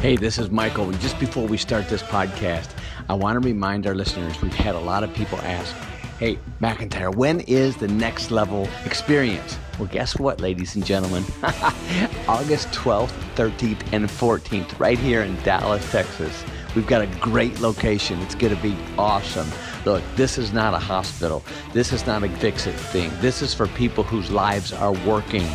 Hey, this is Michael. And just before we start this podcast, I want to remind our listeners we've had a lot of people ask, Hey, McIntyre, when is the next level experience? Well, guess what, ladies and gentlemen? August 12th, 13th, and 14th, right here in Dallas, Texas. We've got a great location. It's going to be awesome. Look, this is not a hospital. This is not a fix it thing. This is for people whose lives are working.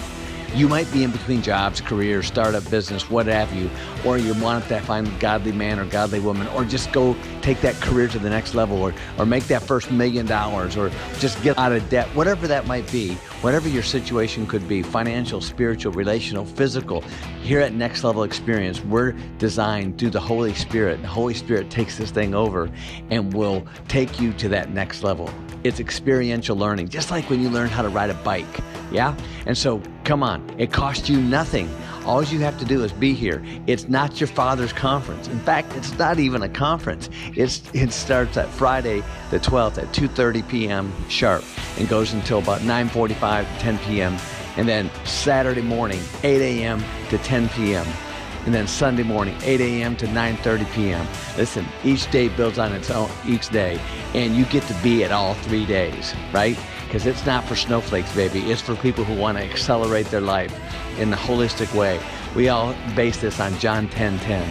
You might be in between jobs, careers, startup business, what have you, or you want to find godly man or godly woman, or just go take that career to the next level, or, or make that first million dollars, or just get out of debt, whatever that might be, whatever your situation could be financial, spiritual, relational, physical. Here at Next Level Experience, we're designed through the Holy Spirit. The Holy Spirit takes this thing over and will take you to that next level. It's experiential learning, just like when you learn how to ride a bike. Yeah? And so, come on, it costs you nothing. All you have to do is be here. It's not your father's conference. In fact, it's not even a conference. It's it starts at Friday the 12th at 2:30 p.m. sharp and goes until about 9:45 to 10 p.m. and then Saturday morning 8 a.m. to 10 p.m. and then Sunday morning 8 a.m. to 9:30 p.m. Listen, each day builds on its own each day and you get to be at all 3 days, right? Because it's not for snowflakes, baby. It's for people who want to accelerate their life in a holistic way. We all base this on John 10 10.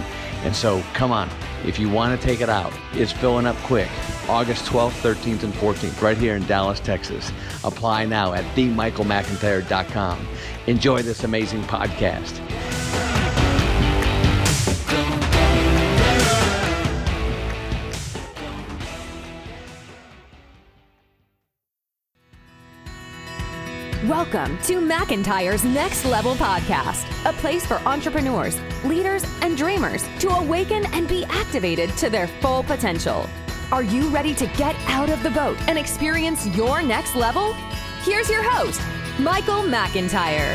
And so, come on, if you want to take it out, it's filling up quick. August 12th, 13th, and 14th, right here in Dallas, Texas. Apply now at themichaelmcintyre.com. Enjoy this amazing podcast. Welcome to McIntyre's Next Level Podcast, a place for entrepreneurs, leaders, and dreamers to awaken and be activated to their full potential. Are you ready to get out of the boat and experience your next level? Here's your host, Michael McIntyre.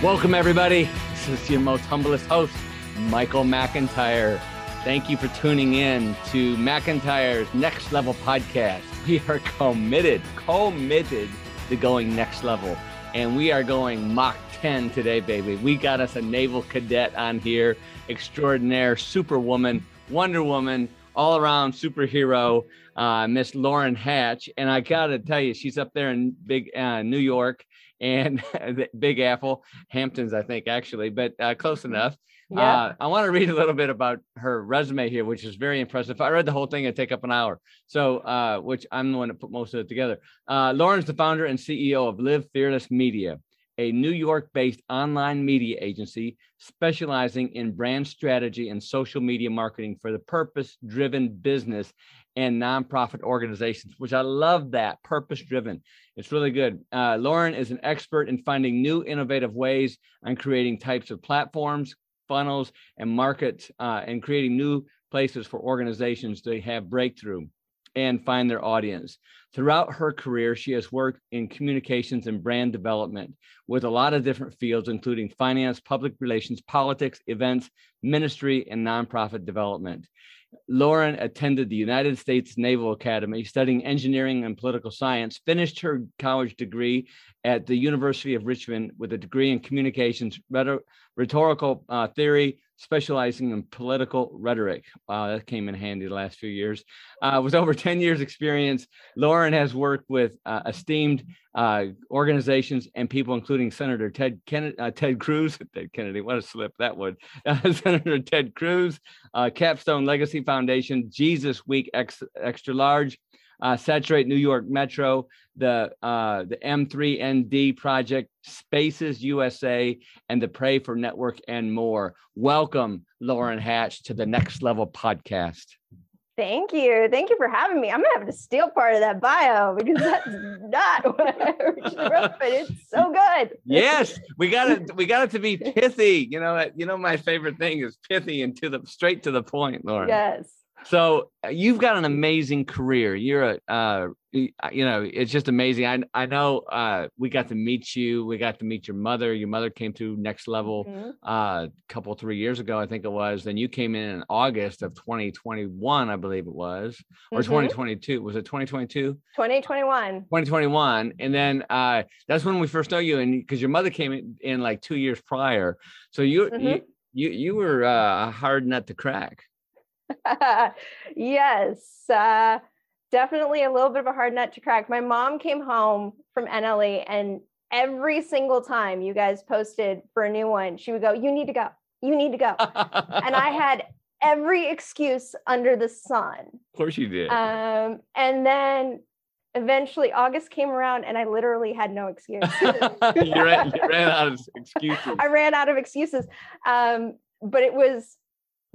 Welcome, everybody. This is your most humblest host, Michael McIntyre. Thank you for tuning in to McIntyre's Next Level podcast. We are committed, committed to going next level. And we are going Mach 10 today, baby. We got us a naval cadet on here, extraordinaire, superwoman, Wonder Woman, all around superhero, uh, Miss Lauren Hatch. And I got to tell you, she's up there in big uh, New York and Big Apple, Hamptons, I think, actually, but uh, close enough. Yeah. Uh, I want to read a little bit about her resume here, which is very impressive. If I read the whole thing, it'd take up an hour. So, uh, which I'm the one that put most of it together. Uh, Lauren's the founder and CEO of Live Fearless Media, a New York based online media agency specializing in brand strategy and social media marketing for the purpose driven business and nonprofit organizations, which I love that purpose driven. It's really good. Uh, Lauren is an expert in finding new innovative ways on creating types of platforms, funnels and markets uh, and creating new places for organizations to have breakthrough and find their audience. Throughout her career, she has worked in communications and brand development with a lot of different fields, including finance, public relations, politics, events, ministry, and nonprofit development. Lauren attended the United States Naval Academy, studying engineering and political science, finished her college degree at the University of Richmond with a degree in communications, rhetorical uh, theory, specializing in political rhetoric. Wow, that came in handy the last few years. Uh, with over 10 years experience, Lauren has worked with uh, esteemed uh, organizations and people, including Senator Ted Kennedy, uh, Ted Cruz, Ted Kennedy, what a slip that would, uh, Senator Ted Cruz, uh, Capstone Legacy Foundation, Jesus Week X, Extra Large, uh, Saturate New York Metro, the uh, the M3ND project, Spaces USA, and the Pray for Network, and more. Welcome, Lauren Hatch, to the Next Level podcast. Thank you. Thank you for having me. I'm gonna have to steal part of that bio because that's not what I originally wrote, but it's so good. yes, we got it. We got it to be pithy. You know, you know, my favorite thing is pithy and to the straight to the point, Lauren. Yes. So uh, you've got an amazing career. You're a, uh, you know, it's just amazing. I I know uh, we got to meet you. We got to meet your mother. Your mother came to Next Level mm-hmm. uh, a couple three years ago, I think it was. Then you came in in August of 2021, I believe it was, or mm-hmm. 2022. Was it 2022? 2021. 2021, and then uh, that's when we first know you, and because your mother came in, in, like two years prior, so you mm-hmm. you you you were uh, a hard nut to crack. yes, uh, definitely a little bit of a hard nut to crack. My mom came home from NLE, and every single time you guys posted for a new one, she would go, You need to go. You need to go. and I had every excuse under the sun. Of course you did. Um, and then eventually August came around and I literally had no excuse. you, ran, you, ran, out of excuses. I ran out of excuses. Um, but it was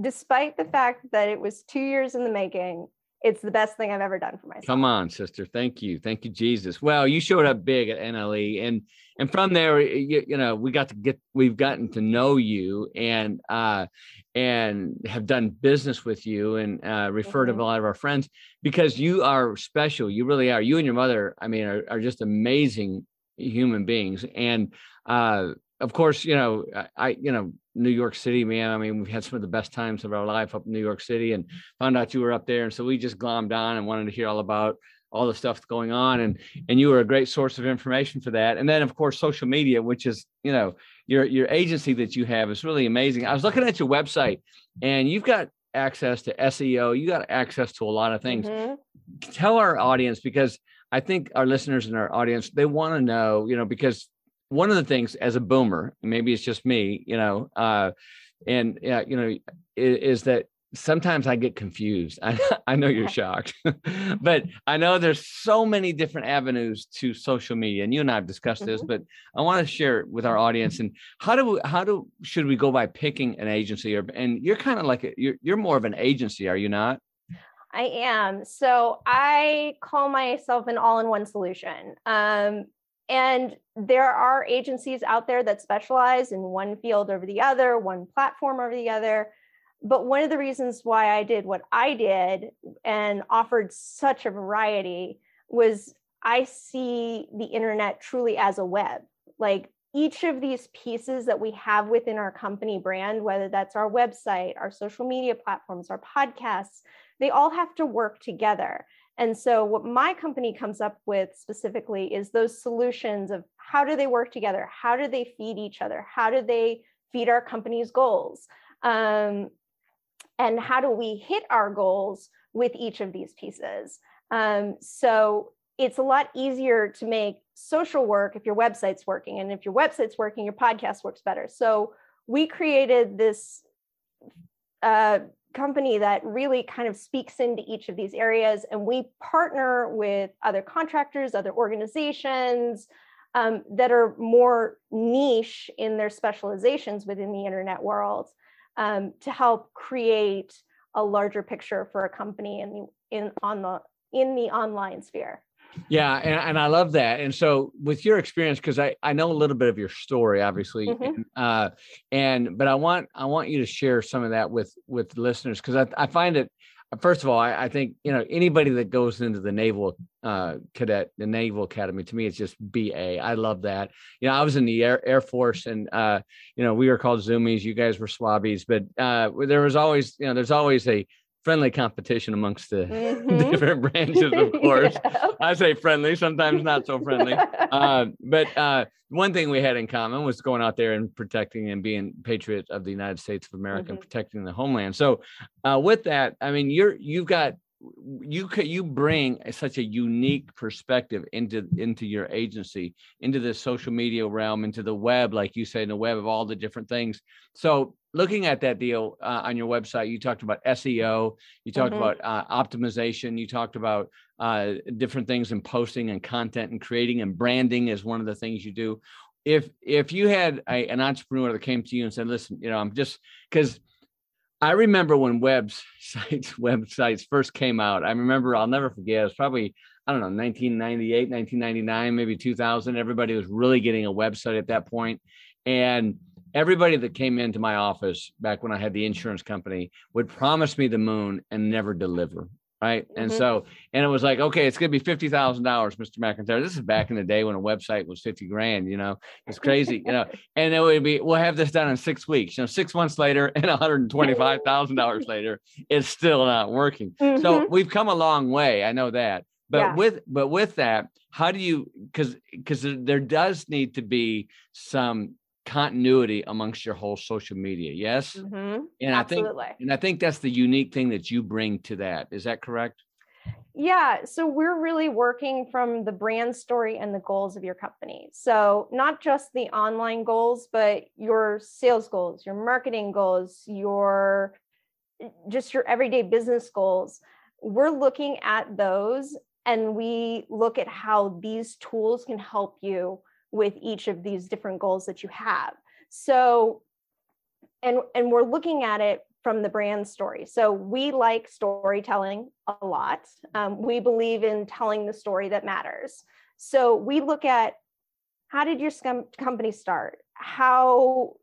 despite the fact that it was two years in the making, it's the best thing I've ever done for myself. Come on, sister. Thank you. Thank you, Jesus. Well, you showed up big at NLE and and from there you, you know, we got to get we've gotten to know you and uh and have done business with you and uh refer mm-hmm. to a lot of our friends because you are special. You really are. You and your mother, I mean, are, are just amazing human beings and uh of course, you know, I, you know, New York City, man. I mean, we've had some of the best times of our life up in New York City and found out you were up there. And so we just glommed on and wanted to hear all about all the stuff going on. And, and you were a great source of information for that. And then of course, social media, which is, you know, your, your agency that you have is really amazing. I was looking at your website and you've got access to SEO. You got access to a lot of things. Mm-hmm. Tell our audience, because I think our listeners and our audience, they want to know, you know, because one of the things as a boomer, maybe it's just me, you know, uh, and yeah, you know, is, is, that sometimes I get confused. I, I know you're shocked, but I know there's so many different avenues to social media, and you and I have discussed this. Mm-hmm. But I want to share it with our audience. And how do we, how do should we go by picking an agency? Or and you're kind of like a, you're you're more of an agency, are you not? I am. So I call myself an all-in-one solution. Um, and there are agencies out there that specialize in one field over the other, one platform over the other. But one of the reasons why I did what I did and offered such a variety was I see the internet truly as a web. Like each of these pieces that we have within our company brand, whether that's our website, our social media platforms, our podcasts, they all have to work together. And so, what my company comes up with specifically is those solutions of how do they work together? How do they feed each other? How do they feed our company's goals? Um, and how do we hit our goals with each of these pieces? Um, so, it's a lot easier to make social work if your website's working. And if your website's working, your podcast works better. So, we created this uh, company that really kind of speaks into each of these areas. And we partner with other contractors, other organizations um, that are more niche in their specializations within the internet world um, to help create a larger picture for a company in the in on the in the online sphere. Yeah, and, and I love that. And so, with your experience, because I I know a little bit of your story, obviously, mm-hmm. and, uh, and but I want I want you to share some of that with with listeners because I I find it. First of all, I, I think you know anybody that goes into the naval uh, cadet, the Naval Academy, to me, it's just BA. I love that. You know, I was in the Air Air Force, and uh, you know, we were called Zoomies. You guys were Swabbies, but uh, there was always, you know, there's always a friendly competition amongst the mm-hmm. different branches, of course. yeah. I say friendly, sometimes not so friendly. uh, but uh, one thing we had in common was going out there and protecting and being patriots of the United States of America mm-hmm. and protecting the homeland. So, uh, with that, I mean, you're you've got you could you bring such a unique perspective into into your agency into the social media realm into the web like you say in the web of all the different things so looking at that deal uh, on your website you talked about seo you talked mm-hmm. about uh, optimization you talked about uh, different things in posting and content and creating and branding is one of the things you do if if you had a, an entrepreneur that came to you and said listen you know i'm just because I remember when websites websites first came out. I remember I'll never forget. It was probably I don't know 1998, 1999, maybe 2000. Everybody was really getting a website at that point, and everybody that came into my office back when I had the insurance company would promise me the moon and never deliver. Right. And Mhm. so, and it was like, okay, it's going to be $50,000, Mr. McIntyre. This is back in the day when a website was 50 grand, you know, it's crazy, you know, and it would be, we'll have this done in six weeks, you know, six months later and $125,000 later, it's still not working. So Mhm. we've come a long way. I know that. But Yeah. with but with that, how do you because because there does need to be some continuity amongst your whole social media. Yes. Mhm. And I think Absolutely. and I think that's the unique thing that you bring to that. Is that correct? Yeah, so we're really working from the brand story and the goals of your company. So, not just the online goals, but your sales goals, your marketing goals, your just your everyday business goals. We're looking at those and we look at how these tools can help you with each of these different goals that you have. So, and and we're looking at it from the brand story. So we like storytelling a lot. Um, we believe in telling the story that matters. So we look at how did your company start? How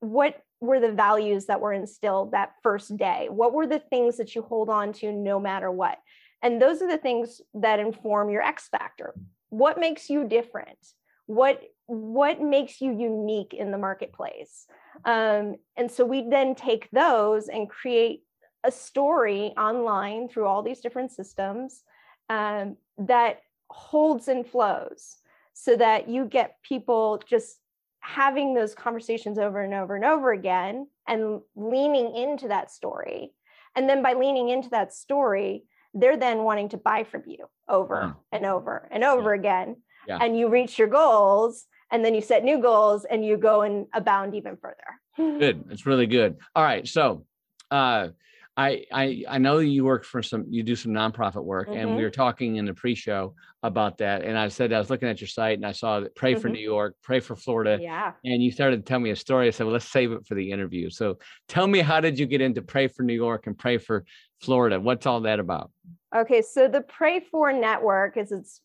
what were the values that were instilled that first day? What were the things that you hold on to no matter what? And those are the things that inform your X factor. What makes you different? What what makes you unique in the marketplace? Um, and so we then take those and create a story online through all these different systems um, that holds and flows so that you get people just having those conversations over and over and over again and leaning into that story. And then by leaning into that story, they're then wanting to buy from you over Wow. and over and over again. Yeah. And you reach your goals and then you set new goals and you go and abound even further. Good. It's really good. All right. So uh I I I know you work for some you do some nonprofit work and Mhm. we were talking in the pre-show about that. And I said I was looking at your site and I saw that pray for Mhm. New York, pray for Florida. Yeah. and you started to tell me a story. I said, well, let's save it for the interview. So tell me, how did you get into Pray for New York and Pray for Florida? What's all that about? Okay, so the Pray For Network, is it's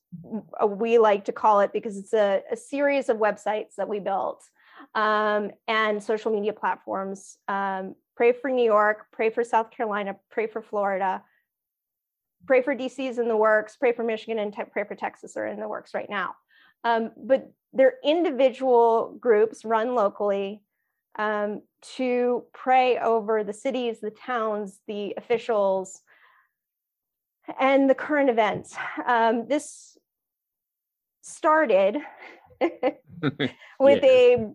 uh, we like to call it, because it's a, a series of websites that we built um, and social media platforms. Um, Pray for New York, Pray for South Carolina, Pray for Florida, Pray for DC is in the works, Pray for Michigan, and Te- Pray for Texas are in the works right now. Um, but they're individual groups run locally um, to pray over the cities, the towns, the officials, and the current events. Um, this started with Yeah. a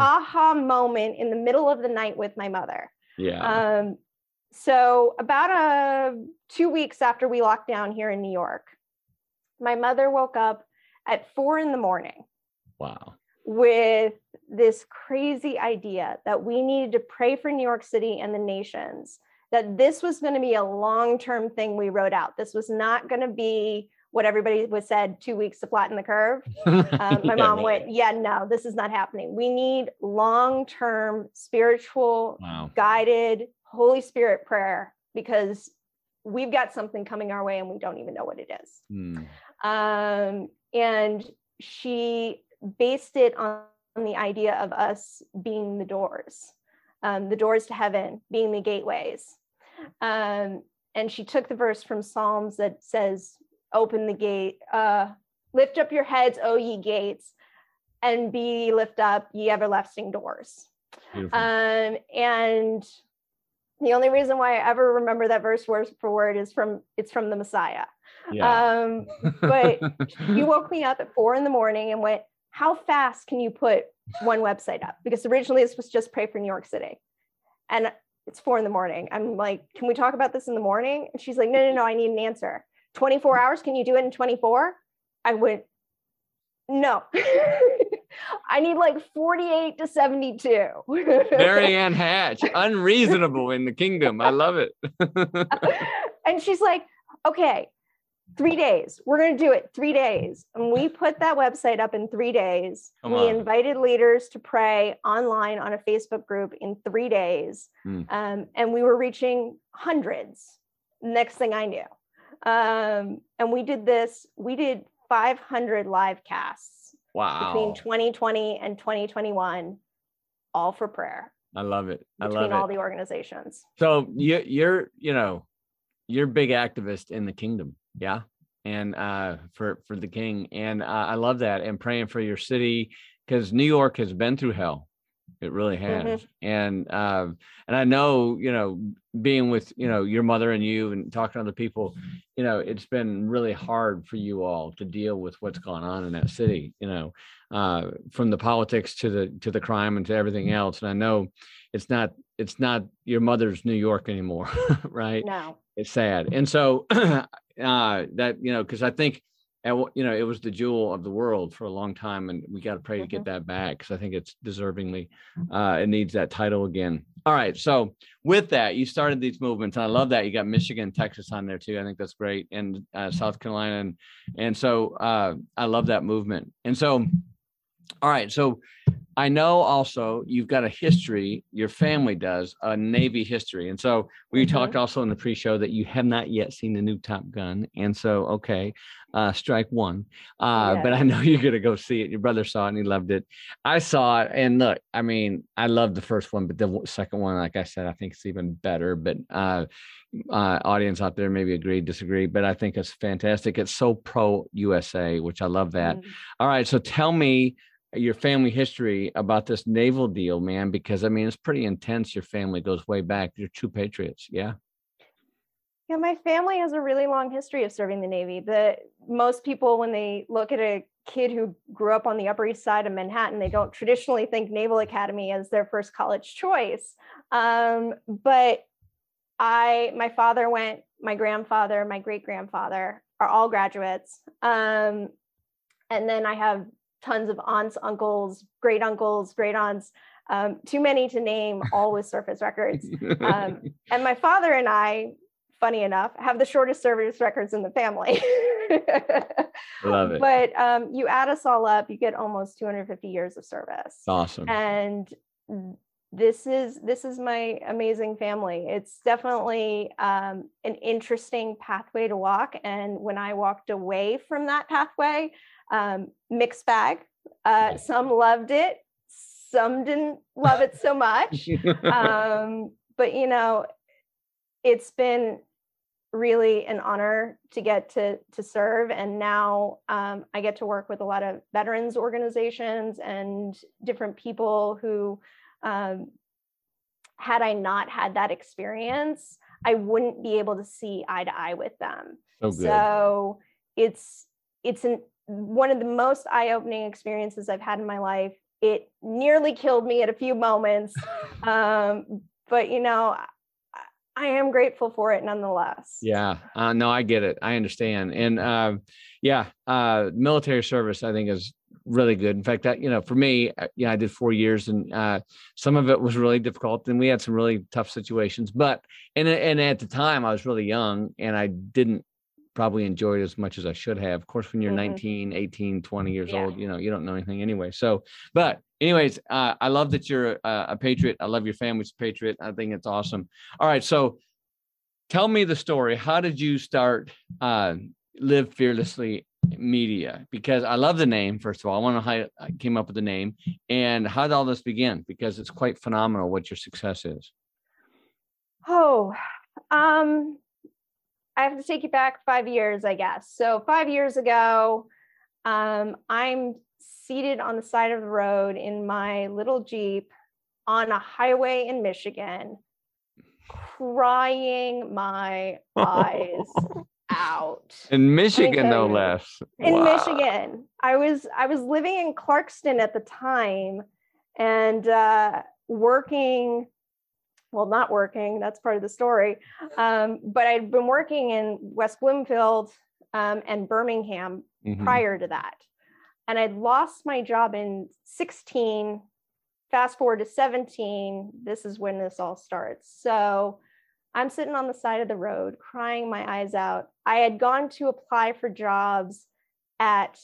aha moment in the middle of the night with my mother. yeah. Um, so about uh, two weeks after we locked down here in New York, my mother woke up at four in the morning wow. with this crazy idea that we needed to pray for New York City and the nations, that this was going to be a long term thing we wrote out. This was not going to be what everybody was said two weeks to flatten the curve. Um, my Yeah, mom went, Yeah, no, this is not happening. We need long term spiritual, Wow. guided Holy Spirit prayer because we've got something coming our way and we don't even know what it is Hmm. um, and she based it on the idea of us being the doors, um, the doors to heaven, being the gateways. Um, and she took the verse from Psalms that says, "Open the gate, uh, lift up your heads, O ye gates, and be lift up, ye everlasting doors." Beautiful. Um, and the only reason why I ever remember that verse word for word is from it's from the Messiah. yeah. Um, but you woke me up at four in the morning and went, How fast can you put one website up? Because originally this was just pray for New York City. And it's four in the morning. I'm like, Can we talk about this in the morning? And she's like, No, no, no, I need an answer. 24 hours, can you do it in 24? I went, No. I need like 48 to 72. marianne Hatch, unreasonable in the kingdom. I love it. and she's like, okay, three days. We're going to do it three days. And we put that website up in three days. Come we on. invited leaders to pray online on a Facebook group in three days. Hmm. Um, and we were reaching hundreds. Next thing I knew. Um, and we did this, we did 500 live casts wow. between 2020 and 2021 all for prayer. I love it. I between love all it. the organizations. So you, you're, you know, you're a big activist in the kingdom, yeah, and uh, for for the king, and uh, I love that, and praying for your city because New York has been through hell, it really has, Mhm. and uh, and I know, you know, being with you know your mother and you and talking to other people, you know, it's been really hard for you all to deal with what's gone on in that city, you know, uh, from the politics to the to the crime and to everything else, and I know it's not it's not your mother's New York anymore, right? No. It's sad, and so uh, that you know, because I think, wa- you know, it was the jewel of the world for a long time, and we got to pray to get that back because I think it's deservingly, uh, it needs that title again. All right, so with that, you started these movements, and I love that you got Michigan, Texas on there too. I think that's great, and uh, South Carolina, and and so uh, I love that movement, and so. All right, so I know also you've got a history, your family does a Navy history. And so we Mhm. talked also in the pre-show that you have not yet seen the new Top Gun. And so, okay, uh, strike one. Uh, but I know you're going to go see it. Your brother saw it and he loved it. I saw it. And look, I mean, I love the first one, but the second one, like I said, I think it's even better. But uh, uh, audience out there maybe agree, disagree, but I think it's fantastic. It's so pro USA, which I love that. Mhm. All right. So tell me your family history about this naval deal, man, because I mean, it's pretty intense. Your family goes way back. You're true patriots. Yeah. Yeah, my family has a really long history of serving the Navy. The most people, when they look at a kid who grew up on the Upper East Side of Manhattan, they don't traditionally think Naval Academy as their first college choice. Um, but I, my father went, my grandfather, my great grandfather are all graduates. Um, and then I have tons of aunts, uncles, great uncles, great aunts, um, too many to name, all with surface records. Um, and my father and I, funny enough, have the shortest service records in the family. Love it. But um, you add us all up, you get almost 250 years of service. Awesome. And this is this is my amazing family. It's definitely um, an interesting pathway to walk. And when I walked away from that pathway, um, mixed bag. Uh, some loved it, some didn't love it so much um, but you know, it's been really an honor to get to to serve, and now um, I get to work with a lot of veterans organizations and different people who, um, had I not had that experience, I wouldn't be able to see eye to eye with them. so. So it's it's an, one of the most eye-opening experiences I've had in my life. It nearly killed me at a few moments, um, but you know, I, I am grateful for it nonetheless. Yeah, uh, no, I get it. I understand, and uh, yeah, uh, military service I think is really good. In fact, that you know, for me, uh, yeah, I did four years, and uh, some of it was really difficult, and we had some really tough situations. But and and at the time, I was really young, and I didn't probably enjoyed as much as I should have. Of course, when you're Mhm. 19, 18, 20 years Yeah. old, you know, you don't know anything anyway. So, but anyways, uh, I love that you're a, a patriot. I love your family's patriot. I think it's awesome. All right, so tell me the story. How did you start uh, Live Fearlessly Media? Because I love the name. First of all, I want to know how I came up with the name and how did all this begin? Because it's quite phenomenal what your success is. Oh, um, I have to take you back five years, I guess. So five years ago, um, I'm seated on the side of the road in my little Jeep on a highway in Michigan, crying my eyes out. In Michigan, no less. in Wow. Michigan. I was I was living in Clarkston at the time and uh, working. Well, not working. That's part of the story. Um, but I'd been working in West Bloomfield um, and Birmingham Mhm. prior to that, and I'd lost my job in 16. Fast forward to 17. This is when this all starts. So I'm sitting on the side of the road crying my eyes out. I had gone to apply for jobs at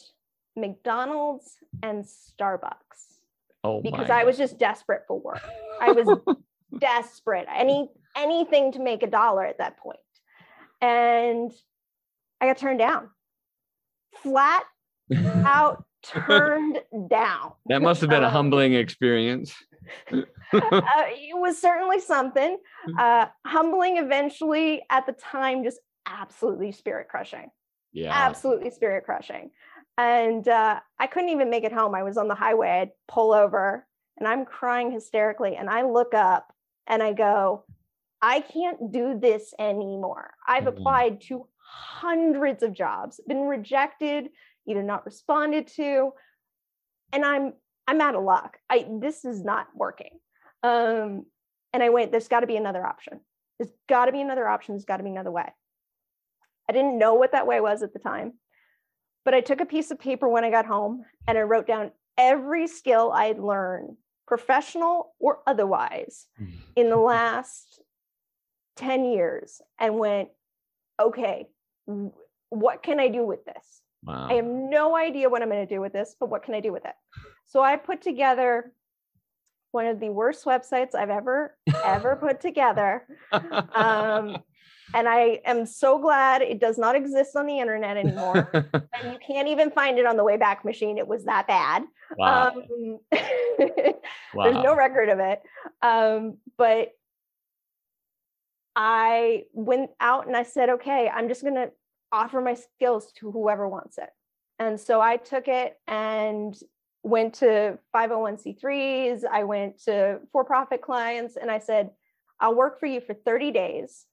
McDonald's and Starbucks Oh because I was just desperate for work. I was desperate. Any anything to make a dollar at that point. And I got turned down. Flat out turned down. that must have been a Um, humbling experience. it was certainly something. Uh, humbling eventually at the time, just absolutely spirit crushing. Yeah. Absolutely spirit crushing. And uh, I couldn't even make it home. I was on the highway. I'd pull over and I'm crying hysterically. And I look up and I go, I can't do this anymore. I've mm-hmm. applied to hundreds of jobs, been rejected, either not responded to, and I'm I'm out of luck. I this is not working. Um, and I went, there's got to be another option. There's got to be another option. There's got to be another way. I didn't know what that way was at the time, but I took a piece of paper when I got home and I wrote down every skill I'd learned, professional or otherwise, mm-hmm. in the last 10 years and went, okay, what can I do with this? Wow. I have no idea what I'm going to do with this, but what can I do with it? So I put together one of the worst websites I've ever, ever put together. Um, and I am so glad it does not exist on the internet anymore. and you can't even find it on the Wayback Machine. It was that bad. Wow. Um, wow. There's no record of it. Um, but I went out and I said, okay, I'm just going to offer my skills to whoever wants it. And so I took it and went to 501c3s, I went to for profit clients, and I said, I'll work for you for 30 days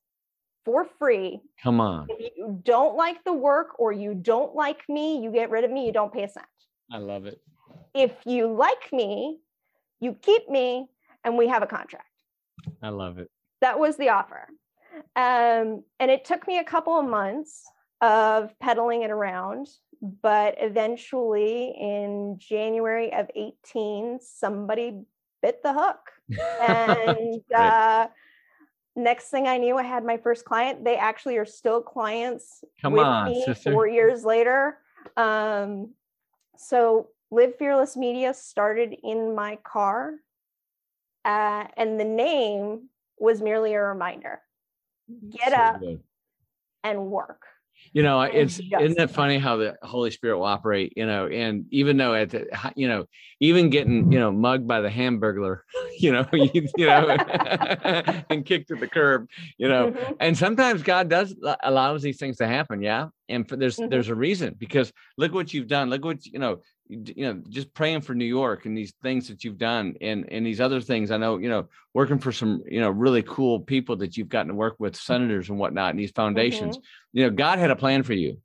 for free. Come on. If you don't like the work or you don't like me, you get rid of me, you don't pay a cent. I love it. If you like me, you keep me, and we have a contract. I love it. That was the offer. Um, and it took me a couple of months of peddling it around. But eventually, in January of 18, somebody bit the hook. And uh, next thing I knew, I had my first client. They actually are still clients Come with on, me sister. four years later. Um, so, Live Fearless Media started in my car, uh, and the name was merely a reminder get so up good. and work you know oh, it's isn't it funny how the holy spirit will operate you know and even though at the you know even getting you know mugged by the hamburglar you know you, you know and kicked to the curb you know mm-hmm. and sometimes god does allows these things to happen yeah and for, there's mm-hmm. there's a reason because look what you've done look what you know you know just praying for new york and these things that you've done and and these other things i know you know working for some you know really cool people that you've gotten to work with senators and whatnot and these foundations mm-hmm. you know god had a plan for you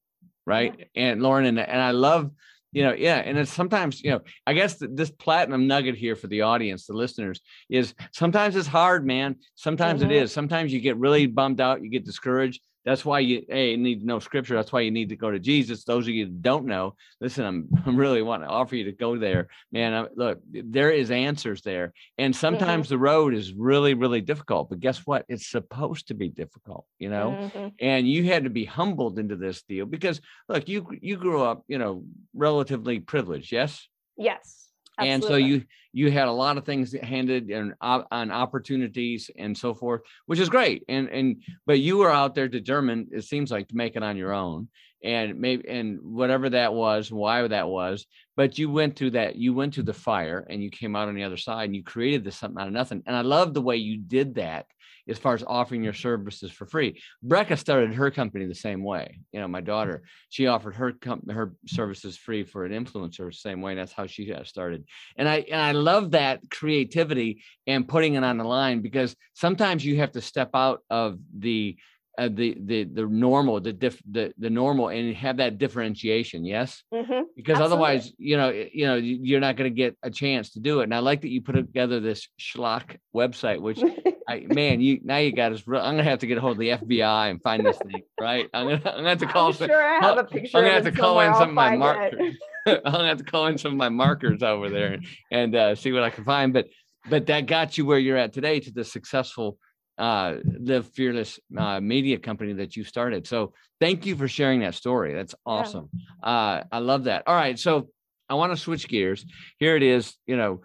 right and lauren and, and i love you know yeah and it's sometimes you know i guess this platinum nugget here for the audience the listeners is sometimes it's hard man. Sometimes mm-hmm. it is. Sometimes you get really bummed out you get discouraged that's why you a need to know scripture. That's why you need to go to Jesus. Those of you that don't know, listen, I'm, I'm really want to offer you to go there, man. I, look, there is answers there, and sometimes mm-hmm. the road is really, really difficult. But guess what? It's supposed to be difficult, you know. Mm-hmm. And you had to be humbled into this deal because look, you you grew up, you know, relatively privileged. Yes. Yes. Absolutely. And so you you had a lot of things handed and uh, on opportunities and so forth, which is great. And and but you were out there determined, it seems like, to make it on your own, and maybe and whatever that was, why that was. But you went through that. You went through the fire, and you came out on the other side, and you created this something out of nothing. And I love the way you did that as far as offering your services for free. Brecca started her company the same way. You know, my daughter, mm-hmm. she offered her com- her services free for an influencer the same way. And that's how she got started. And I and I love that creativity and putting it on the line because sometimes you have to step out of the uh, the the the normal the diff the, the normal and have that differentiation yes? Mm-hmm. because Absolutely. otherwise you know you know you're not going to get a chance to do it. And i like that you put together this schlock website which I, man you now you got us i'm gonna have to get a hold of the fbi and find this thing right? I'm gonna, I'm gonna have to call I'm sure i have a picture i'm gonna have to call in some of my markers i'm gonna have to call in some of my markers over there and, and uh, see what i can find. But but that got you where you're at today to the successful uh, the fearless uh, media company that you started. So thank you for sharing that story. That's awesome. Yeah. Uh, I love that. All right, so I want to switch gears. Here it is. You know,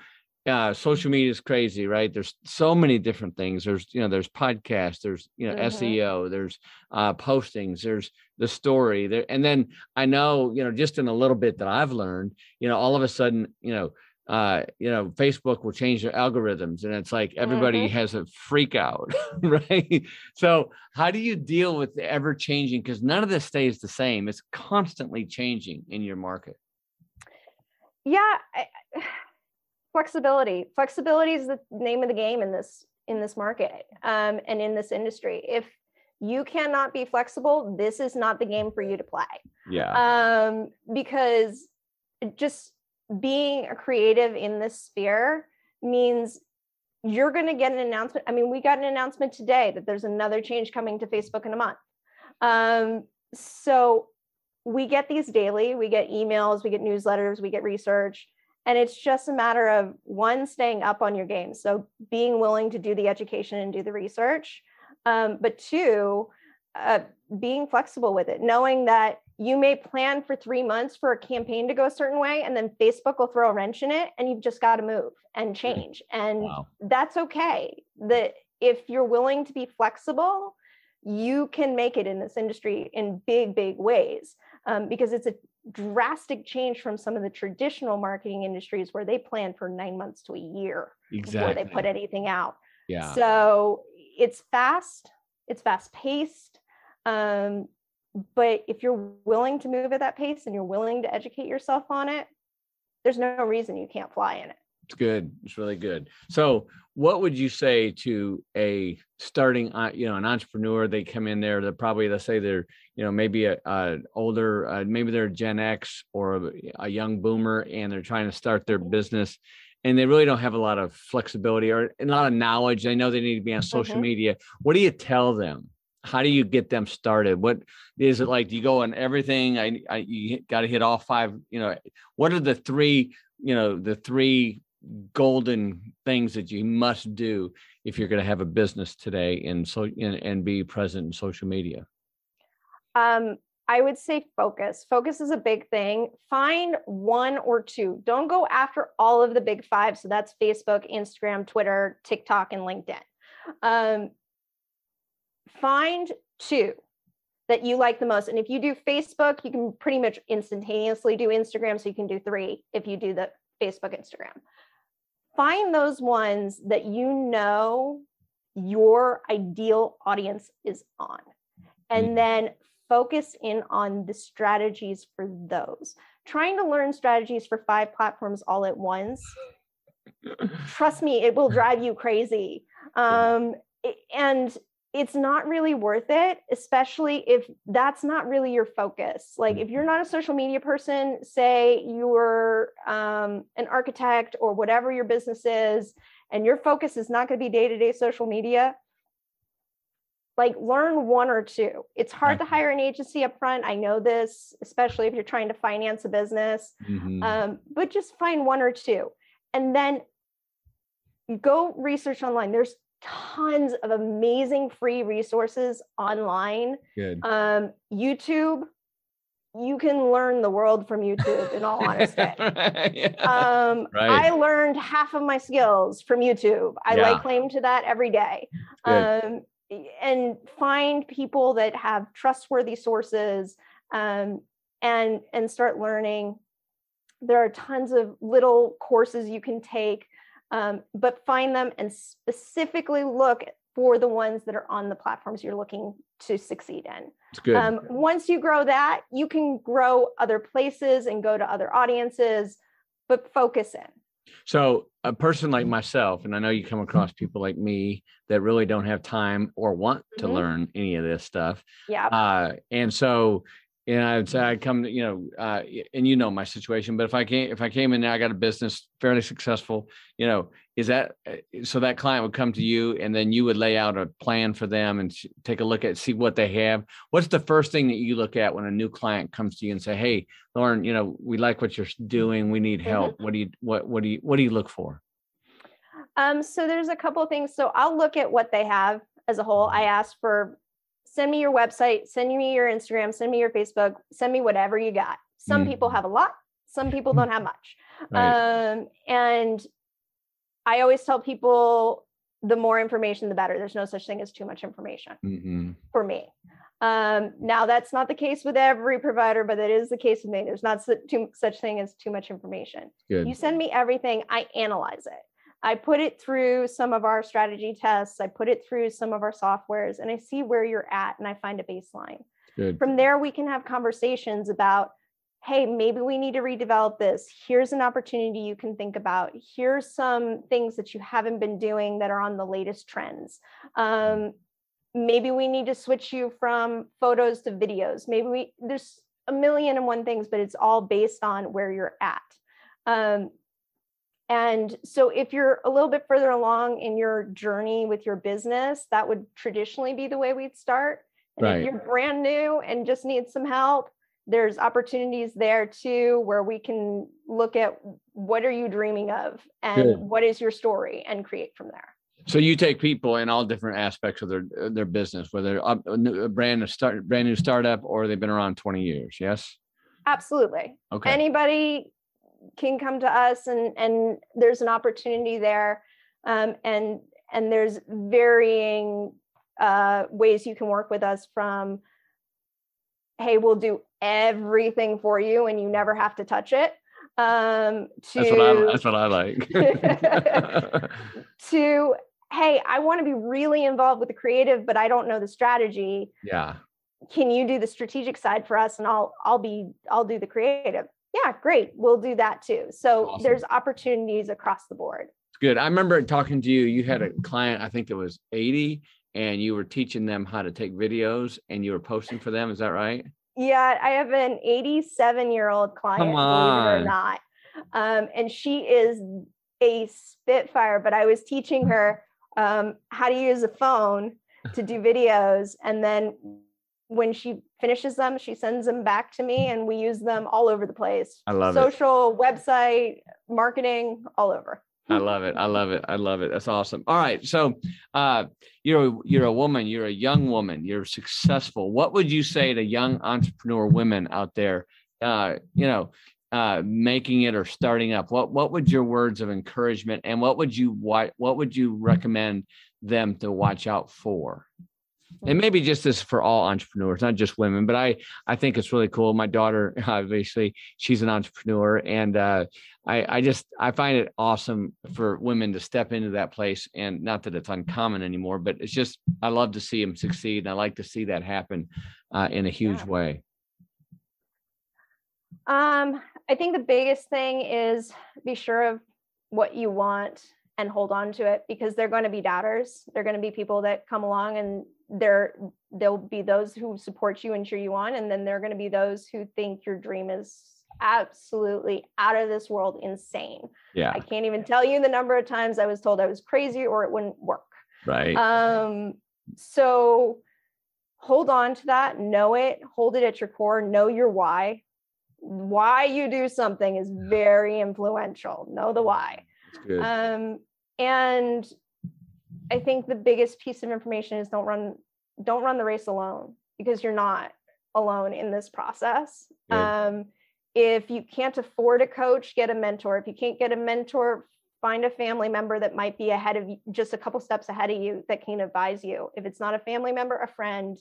uh, social media is crazy, right? There's so many different things. There's you know, there's podcasts. There's you know, mm-hmm. SEO. There's uh, postings. There's the story there, and then I know you know just in a little bit that I've learned, you know, all of a sudden, you know uh, you know, Facebook will change their algorithms, and it's like everybody Mhm. has a freak out, right? So, how do you deal with the ever changing? Because none of this stays the same; it's constantly changing in your market. yeah I, flexibility flexibility is the name of the game in this in this market um, and in this industry if you cannot be flexible this is not the game for you to play Yeah, um, because just being a creative in this sphere means you're going to get an announcement. I mean, we got an announcement today that there's another change coming to Facebook in a month. Um, so we get these daily, we get emails, we get newsletters, we get research. And it's just a matter of one, staying up on your game. So being willing to do the education and do the research. Um, but two, uh, being flexible with it, knowing that you may plan for three months for a campaign to go a certain way, and then Facebook will throw a wrench in it, and you've just got to move and change. And wow, that's okay. That if you're willing to be flexible, you can make it in this industry in big, big ways um, because it's a drastic change from some of the traditional marketing industries where they plan for nine months to a year exactly. before they put anything out. yeah, So it's fast, it's fast paced. Um, but if you're willing to move at that pace and you're willing to educate yourself on it, there's no reason you can't fly in it. It's good. It's really good. So, what would you say to a starting, uh, you know, an entrepreneur? They come in there. They're probably, let's say, they're, you know, maybe a, a older, uh, maybe they're Gen X or a, a young boomer, and they're trying to start their business, and they really don't have a lot of flexibility or a lot of knowledge. They know they need to be on social Mhm. media. What do you tell them? How do you get them started? What is it like? Do you go on everything? I, I you got to hit all five. You know, what are the three? You know, the three golden things that you must do if you're going to have a business today and so and, and be present in social media Um, I would say focus. Focus is a big thing. Find one or two. Don't go after all of the big five. So that's Facebook, Instagram, Twitter, TikTok, and LinkedIn. Um, find two that you like the most. And if you do Facebook, you can pretty much instantaneously do Instagram. So you can do three if you do the Facebook, Instagram. Find those ones that you know your ideal audience is on. And Mhm. then focus in on the strategies for those. Trying to learn strategies for five platforms all at once, trust me, it will drive you crazy. Um, and it's not really worth it, especially if that's not really your focus. Like if you're not a social media person, say you're um, an architect or whatever your business is, and your focus is not going to be day to day social media, like learn one or two. It's hard to hire an agency up front. I know this, especially if you're trying to finance a business, Mhm. um, but just find one or two. And then go research online. There's tons of amazing free resources online. good Um, YouTube, you can learn the world from YouTube, in all honesty. Yeah. Um, Right. I learned half of my skills from YouTube. I Yeah. lay claim to that every day. Um, and find people that have trustworthy sources um, and and start learning. There are tons of little courses you can take, um, but find them and specifically look for the ones that are on the platforms you're looking to succeed in. it's good Um, once you grow that, you can grow other places and go to other audiences, but focus in. So a person like myself, and I know you come across people like me that really don't have time or want to Mhm. learn any of this stuff. Yeah. Uh, and so, and I'd say I come, to, you know, uh, and you know my situation. But if I came, if I came in now, I got a business fairly successful. You know, is that uh, so? That client would come to you, and then you would lay out a plan for them and take a look at, see what they have. What's the first thing that you look at when a new client comes to you and say, "Hey, Lauren, you know, we like what you're doing. We need help. What do you, what, what do you, what do you look for?" Um, so there's a couple of things. So I'll look at what they have as a whole. I ask for send me your website, send me your Instagram, send me your Facebook, send me whatever you got. Some people Mhm. have a lot, some people don't have much. Right. Um, and I always tell people the more information, the better. There's no such thing as too much information Mhm. for me. Um, now that's not the case with every provider, but that is the case with me. There's not su- too, such thing as too much information. Good. You send me everything, I analyze it. I put it through some of our strategy tests, I put it through some of our softwares, and I see where you're at and I find a baseline. Good. From there, we can have conversations about hey, maybe we need to redevelop this. Here's an opportunity you can think about. Here's some things that you haven't been doing that are on the latest trends. Um, maybe we need to switch you from photos to videos. Maybe we, there's a million and one things, but it's all based on where you're at. Um, and so if you're a little bit further along in your journey with your business, that would traditionally be the way we'd start. And Right. if you're brand new and just need some help, there's opportunities there too where we can look at what are you dreaming of and Good. what is your story and create from there. So you take people in all different aspects of their their business, whether up- a new- a brand new start brand new startup or they've been around 20 years. Yes. Absolutely. Okay. Anybody can come to us and and there's an opportunity there. Um, and and there's varying uh, ways you can work with us from hey, we'll do everything for you and you never have to touch it. Um, to that's what I that's what I like. to hey i want to be really involved with the creative but i don't know the strategy yeah. can you do the strategic side for us and i'll i'll be i'll do the creative yeah great we'll do that too so Awesome. there's opportunities across the board good. I remember talking to you. You had a client, I think it was 80, and you were teaching them how to take videos and you were posting for them. Is that right? yeah i have an 87 year old client believe it or not um, and she is a spitfire but i was teaching her um, how to use a phone to do videos and then when she finishes them she sends them back to me and we use them all over the place I love it. social website marketing all over I love it. I love it. I love it. That's awesome. All right. So uh you're a, you're a woman, you're a young woman, you're successful. What would you say to young entrepreneur women out there uh you know uh making it or starting up? What what would your words of encouragement and what would you what what would you recommend them to watch out for? And maybe just this for all entrepreneurs not just women but i i think it's really cool my daughter obviously she's an entrepreneur and uh i i just i find it awesome for women to step into that place and not that it's uncommon anymore but it's just i love to see them succeed and i like to see that happen uh, in a huge Yeah. way Um, I think the biggest thing is be sure of what you want and hold on to it because they're going to be doubters. They're going to be people that come along and there there'll be those who support you and cheer you on and then there are going to be those who think your dream is absolutely out of this world insane. yeah I can't even tell you the number of times I was told I was crazy or it wouldn't work. right Um, so hold on to that, know it, hold it at your core, know your why. Why you do something is very influential. Know the why. That's good Um, and I think the biggest piece of information is don't run don't run the race alone because you're not alone in this process. Good. Um, if you can't afford a coach, get a mentor. If you can't get a mentor, find a family member that might be ahead of you, just a couple steps ahead of you that can advise you. If it's not a family member, a friend,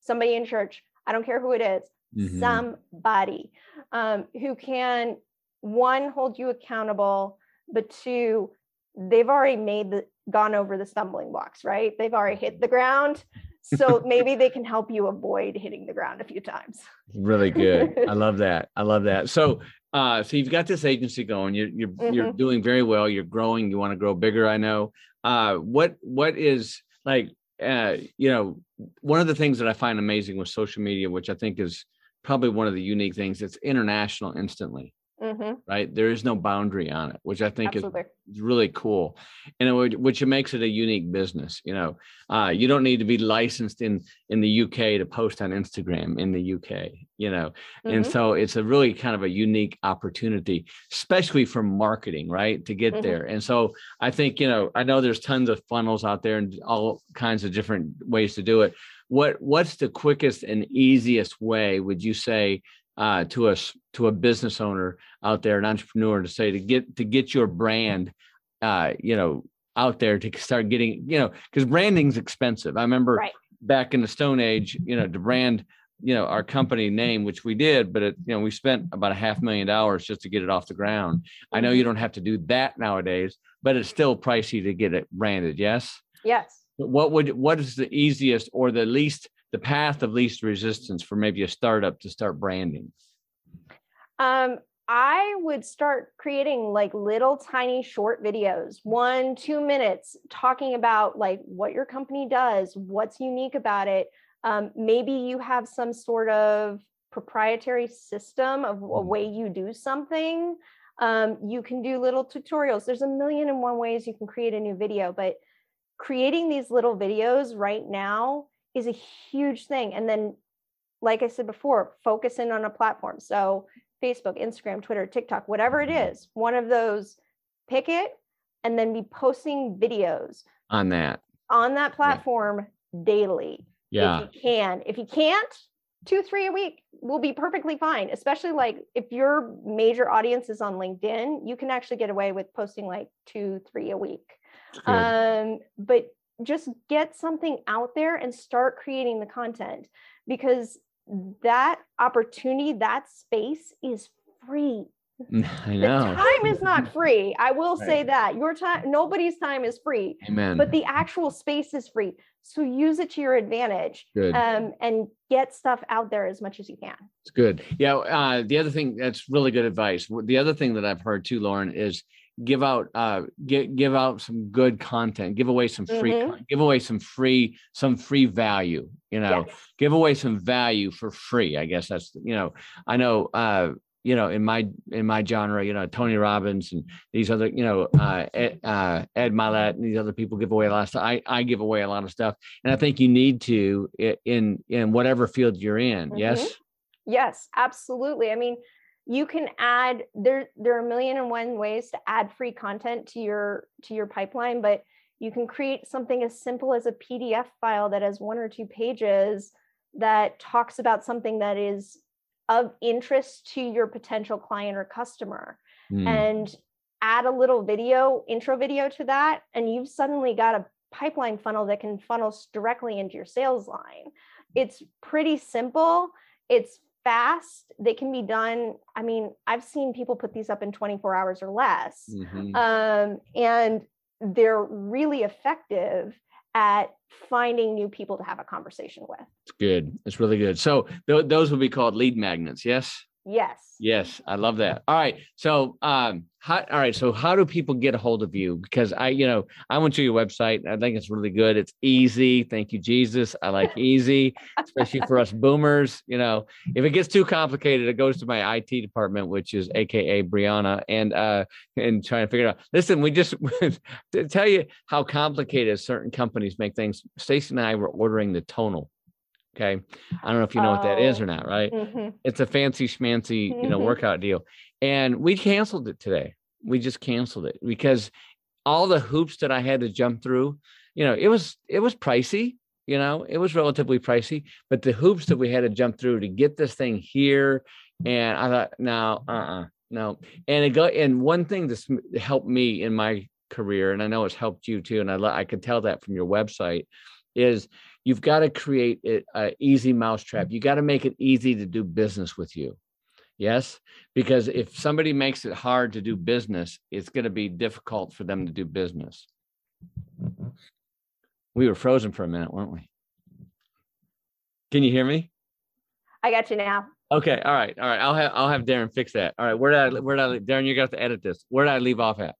somebody in church, I don't care who it is, Mhm. somebody um, who can one hold you accountable but two they've already made the gone over the stumbling blocks right? They've already hit the ground. So maybe they can help you avoid hitting the ground a few times. Really good. I love that. I love that. So uh so you've got this agency going. You're you're, you're Mhm. doing very well. You're growing. You want to grow bigger i know. Uh what what is like uh you know one of the things that i find amazing with social media which i think is probably one of the unique things it's international instantly hmm right? There is no boundary on it which i think is absolutely. it's really cool. And it would, which makes it a unique business you know? Uh, you don't need to be licensed in in the uk to post on instagram in the uk you know? And Mhm. so it's a really kind of a unique opportunity especially for marketing right to get Mhm. there. And so i think you know i know there's tons of funnels out there and all kinds of different ways to do it. What what's the quickest and easiest way would you say uh, to us to a business owner out there an entrepreneur to say to get to get your brand uh, you know out there to start getting you know because branding's expensive i remember Right. back in the Stone Age, you know, to brand, you know, our company name, which we did, but it, you know, we spent about a half million dollars just to get it off the ground. I know you don't have to do that nowadays, but it's still pricey to get it branded. Yes. Yes. What would what is the easiest or the least the path of least resistance for maybe a startup to start branding? Um, I would start creating like little tiny short videos, one, two minutes, talking about like what your company does, what's unique about it. Um, maybe you have some sort of proprietary system of a Mm. way you do something. Um, you can do little tutorials. There's a million and one ways you can create a new video, but creating these little videos right now is a huge thing. And then, like I said before, focus in on a platform. So, Facebook, Instagram, Twitter, TikTok, whatever it is, one of those, pick it and then be posting videos On that. on that platform daily. Yeah. If you can. If you can't, two, three a week will be perfectly fine. Especially like if your major audience is on LinkedIn, you can actually get away with posting like two, three a week. Good. Um, but just get something out there and start creating the content because that opportunity, that space is free. I The know. time is not free. I will say that your time, nobody's time is free, Amen. but the actual space is free. So use it to your advantage um, and get stuff out there as much as you can. It's good. Yeah. Uh, the other thing that's really good advice. The other thing that I've heard too, Lauren, is give out uh give give out some good content give away some free Mhm. con- give away some free some free value you know Yes. give away some value for free i guess that's you know i know uh you know in my in my genre you know tony robbins and these other you know uh ed, uh, ed mylett and these other people give away a lot of stuff i i give away a lot of stuff and i think you need to in in whatever field you're in yes Yes, absolutely. I mean, you can add there there are a million and one ways to add free content to your to your pipeline, but you can create something as simple as a PDF file that has one or two pages that talks about something that is of interest to your potential client or customer. Hmm. and add a little video intro video to that and you've suddenly got a pipeline funnel that can funnel directly into your sales line. It's pretty simple. It's fast they can be done i mean i've seen people put these up in 24 hours or less Mhm. um, and they're really effective at finding new people to have a conversation with It's good. It's really good. So th- those would be called lead magnets. Yes. Yes Yes, I love that. All right. So, um, how, all right. So, how do people get a hold of you? Because I, you know, I went to your website. I think it's really good. It's easy. Thank you, Jesus. I like easy, especially for us boomers. You know, if it gets too complicated, it goes to my IT department, which is AKA Brianna, and uh, and trying to figure it out. Listen, we just to tell you how complicated certain companies make things. Stacy and I were ordering the tonal. Okay, I don't know if you know what that is Oh. or not, right? Mhm. it's a fancy schmancy you know Mhm. workout deal and we canceled it today we just canceled it because all the hoops that i had to jump through you know it was it was pricey you know it was relatively pricey but the hoops that we had to jump through to get this thing here and i thought no uh-uh no and it go and one thing that's helped me in my career and i know it's helped you too and i, I could tell that from your website is you've got to create an easy mousetrap. Mm. You got to make it easy to do business with you. Yes, because if somebody makes it hard to do business, it's going to be difficult for them to do business. Mm-hmm. We were frozen for a minute, weren't we? Can you hear me? i got you now Okay, all right, all right. I'll have I'll have Darren fix that. All right, where did I where did I Darren? You're gonna to edit this. Where did I leave off at?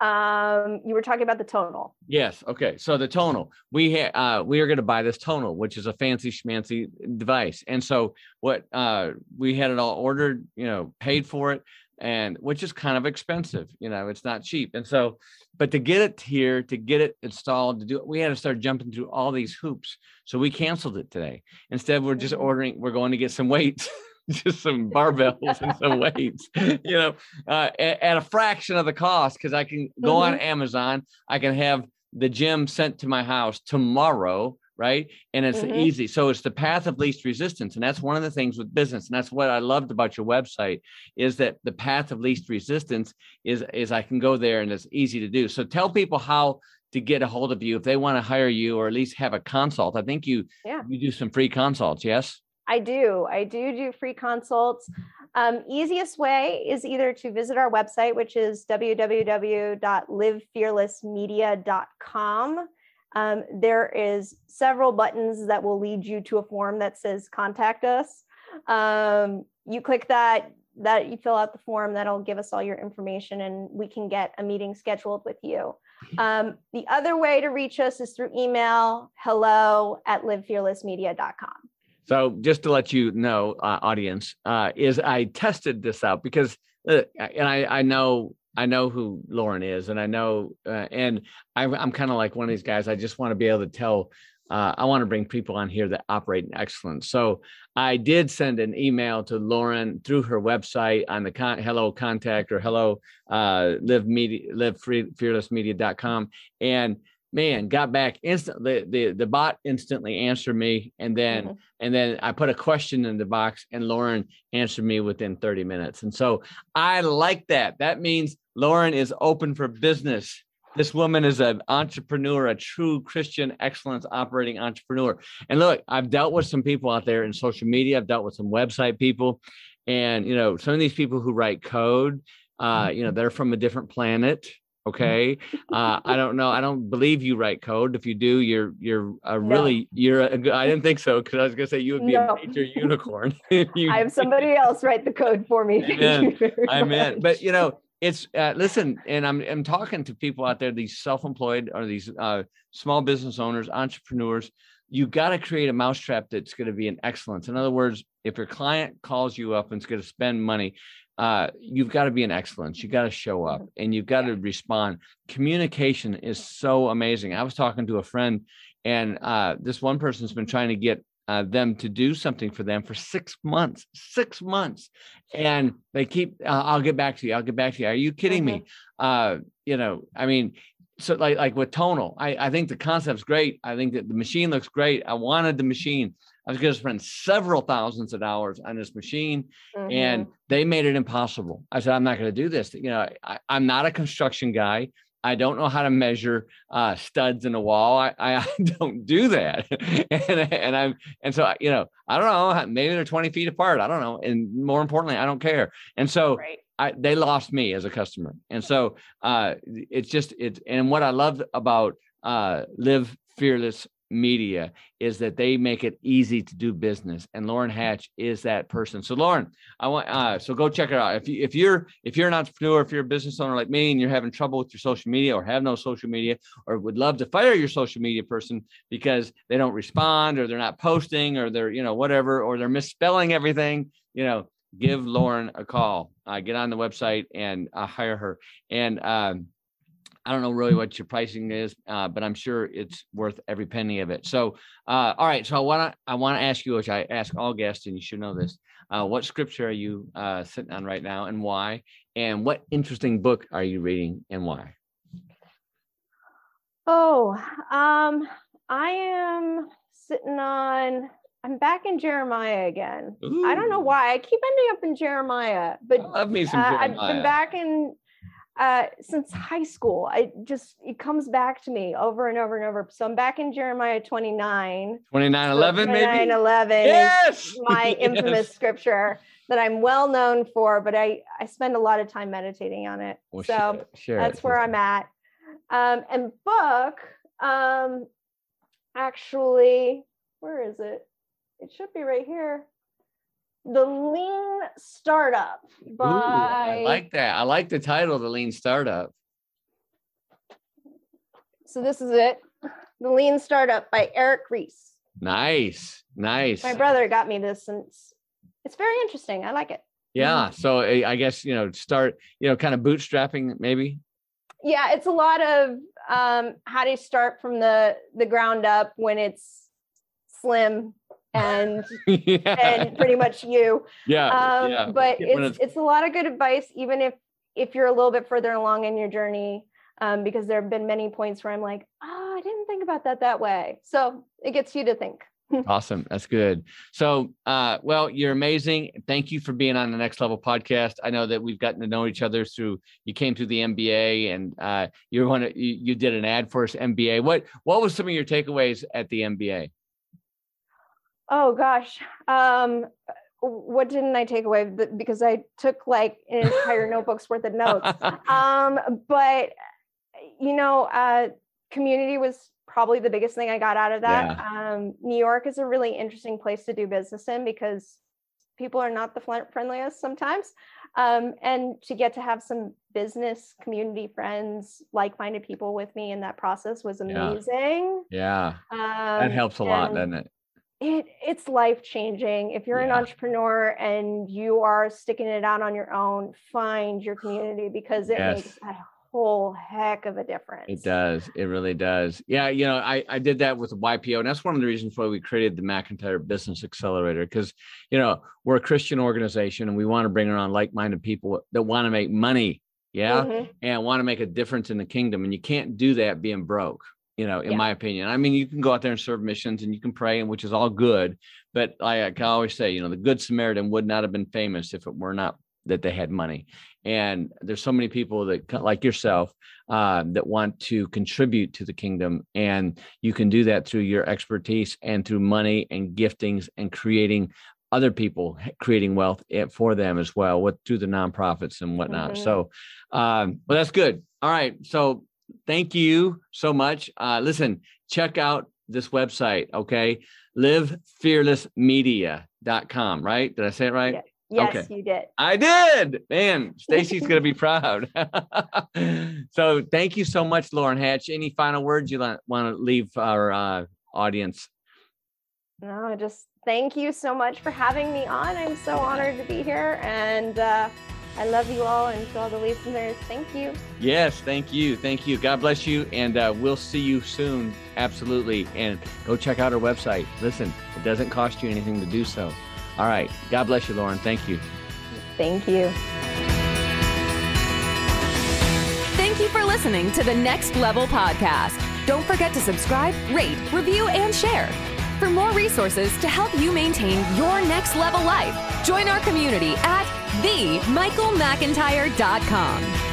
Um, you were talking about the tonal Yes. Okay. So the tonal, we ha- uh, we are going to buy this tonal, which is a fancy schmancy device. And so what uh, we had it all ordered, you know, paid for it, and which is kind of expensive. You know, it's not cheap. And so, but to get it here, to get it installed, to do it, we had to start jumping through all these hoops. So we canceled it today. Instead, we're just Mhm. ordering. We're going to get some weights. just some barbells and some weights, you know, uh, at, at a fraction of the cost because I can go on Amazon. I can have the gym sent to my house tomorrow, right? And it's Mhm. easy. So it's the path of least resistance, and that's one of the things with business. And that's what I loved about your website is that the path of least resistance is is I can go there and it's easy to do. So tell people how to get a hold of you if they want to hire you or at least have a consult? I think you Yeah. you do some free consults, yes? I do. I do do free consults. Um, easiest way is either to visit our website, which is www.livefearlessmedia.com. Um, there is several buttons that will lead you to a form that says contact us. Um, you click that, that you fill out the form, that'll give us all your information and we can get a meeting scheduled with you. Um, the other way to reach us is through email, hello at livefearlessmedia.com. So just to let you know, uh, audience, uh, is I tested this out because, uh, and I, I know I know who Lauren is, and I know, uh, and I, I'm kind of like one of these guys. I just want to be able to tell. Uh, I want to bring people on here that operate in excellence. So I did send an email to Lauren through her website on the con- hello contact or hello uh, live media live free and man got back instantly the, the bot instantly answered me and then Mhm. and then i put a question in the box and lauren answered me within 30 minutes. And so i like that. That means lauren is open for business. This woman is an entrepreneur a true christian excellence operating entrepreneur. And look i've dealt with some people out there in social media. I've dealt with some website people. And you know some of these people who write code uh, you know they're from a different planet okay uh, i don't know i don't believe you write code if you do you're you're a really you're i didn't think so because i was going to say you would be No. a major unicorn you I have somebody else write the code for me. Thank Amen. you very I'm in, much. but you know, it's uh, listen, and I'm I'm talking to people out there, these self-employed or these uh, small business owners, entrepreneurs. You got to create a mousetrap that's going to be an excellence. In other words, if your client calls you up and is going to spend money, uh, you've got to be an excellence. You got to show up and you've got to respond. Communication is so amazing. I was talking to a friend, and uh, this one person's been trying to get uh, them to do something for them for six months. Six months and they keep uh, i'll get back to you i'll get back to you are you kidding me uh you know i mean so like like with tonal i i think the concept's great i think that the machine looks great i wanted the machine i was going to spend several thousands of dollars on this machine and Mhm. they made it impossible i said i'm not going to do this you know I, i'm not a construction guy I don't know how to measure uh, studs in a wall. I, I don't do that, and, and I'm and so you know I don't know. Maybe they're 20 feet apart. I don't know. And more importantly, I don't care. And so right. I, they lost me as a customer. And so uh, it's just it's and what I love about uh, Live Fearless Media is that they make it easy to do business. And Lauren Hatch is that person. So Lauren, I want uh, so go check it out. If you if you're if you're an entrepreneur, if you're a business owner like me, and you're having trouble with your social media or have no social media, or would love to fire your social media person because they don't respond or they're not posting or they're you know whatever or they're misspelling everything, you know give Lauren a call. Uh, get on the website and uh, hire her. And um, I don't know really what your pricing is, uh, but I'm sure it's worth every penny of it. So, uh, all right. So I want to I want to ask you, which I ask all guests, and you should know this. Uh, what scripture are you uh, sitting on right now, and why? And what interesting book are you reading, and why? Oh, um, I am sitting on. I'm back in Jeremiah again. I don't know why. I keep ending up in Jeremiah, but I love me some uh, I've been back in uh, since high school. I just it comes back to me over and over and over. So I'm back in Jeremiah 29. 29 11 maybe 29 11 yes my Yes. infamous scripture that I'm well known for, but I I spend a lot of time meditating on it. Well, so share it, share that's it, where. I'm at. Um, and book, um, actually, where is it? It should be right here. The Lean Startup by Ooh, I like that. I like the title, The Lean Startup. so this is it. The Lean Startup by Eric Ries. Nice, nice. My brother got me this and it's, it's very interesting. I like it. Yeah. So I I guess, you know, start, you know, kind of bootstrapping maybe. Yeah, it's a lot of um, how to start from the the ground up when it's slim and yeah. and pretty much you. yeah. um, yeah. but When it's it's a lot of good advice even if if you're a little bit further along in your journey um, because there have been many points where i'm like oh i didn't think about that that way so it gets you to think awesome. That's good. So, uh, well, you're amazing. Thank you for being on the Next Level podcast. I know that we've gotten to know each other through you came through the MBA and uh, you're one of, you, you did an ad for us MBA. What what was some of your takeaways at the MBA? Oh gosh. Um, what didn't I take away? Because I took like an entire notebook's worth of notes. Um, but you know, uh, community was probably the biggest thing I got out of that. Yeah. Um, New York is a really interesting place to do business in because people are not the friendliest sometimes. Um, and to get to have some business community friends, like-minded people with me in that process was amazing. Yeah, yeah. Um, that helps a lot, doesn't it? It it's life changing. If you're yeah. an entrepreneur and you are sticking it out on your own, find your community because it yes. makes a whole heck of a difference. It does. It really does. Yeah. You know, I, I did that with YPO, and that's one of the reasons why we created the McIntyre Business Accelerator because, you know, we're a Christian organization and we want to bring around like minded people that want to make money. Yeah. Mm-hmm. And want to make a difference in the kingdom. And you can't do that being broke. You know, in yeah. my opinion, I mean, you can go out there and serve missions and you can pray, and which is all good. But like I always say, you know, the Good Samaritan would not have been famous if it were not that they had money and there's so many people that like yourself uh, that want to contribute to the kingdom and you can do that through your expertise and through money and giftings and creating other people creating wealth eh, for them as well with through the nonprofits and whatnot mm-hmm. so um, well that's good all right so thank you so much uh, listen check out this website okay livefearlessmedia.com right did i say it right yeah. Yes, okay. you did. I did. Man, Stacy's going to be proud. so thank you so much, Lauren Hatch. Any final words you want to leave our uh, audience? No, just thank you so much for having me on. I'm so honored to be here. And uh, I love you all. And to all the listeners, thank you. Yes, thank you. Thank you. God bless you. And uh, we'll see you soon. Absolutely. And go check out our website. Listen, it doesn't cost you anything to do so. All right. God bless you, Lauren. Thank you. Thank you. Thank you for listening to the Next Level Podcast. Don't forget to subscribe, rate, review, and share. For more resources to help you maintain your next level life, join our community at themichaelmcintyre.com.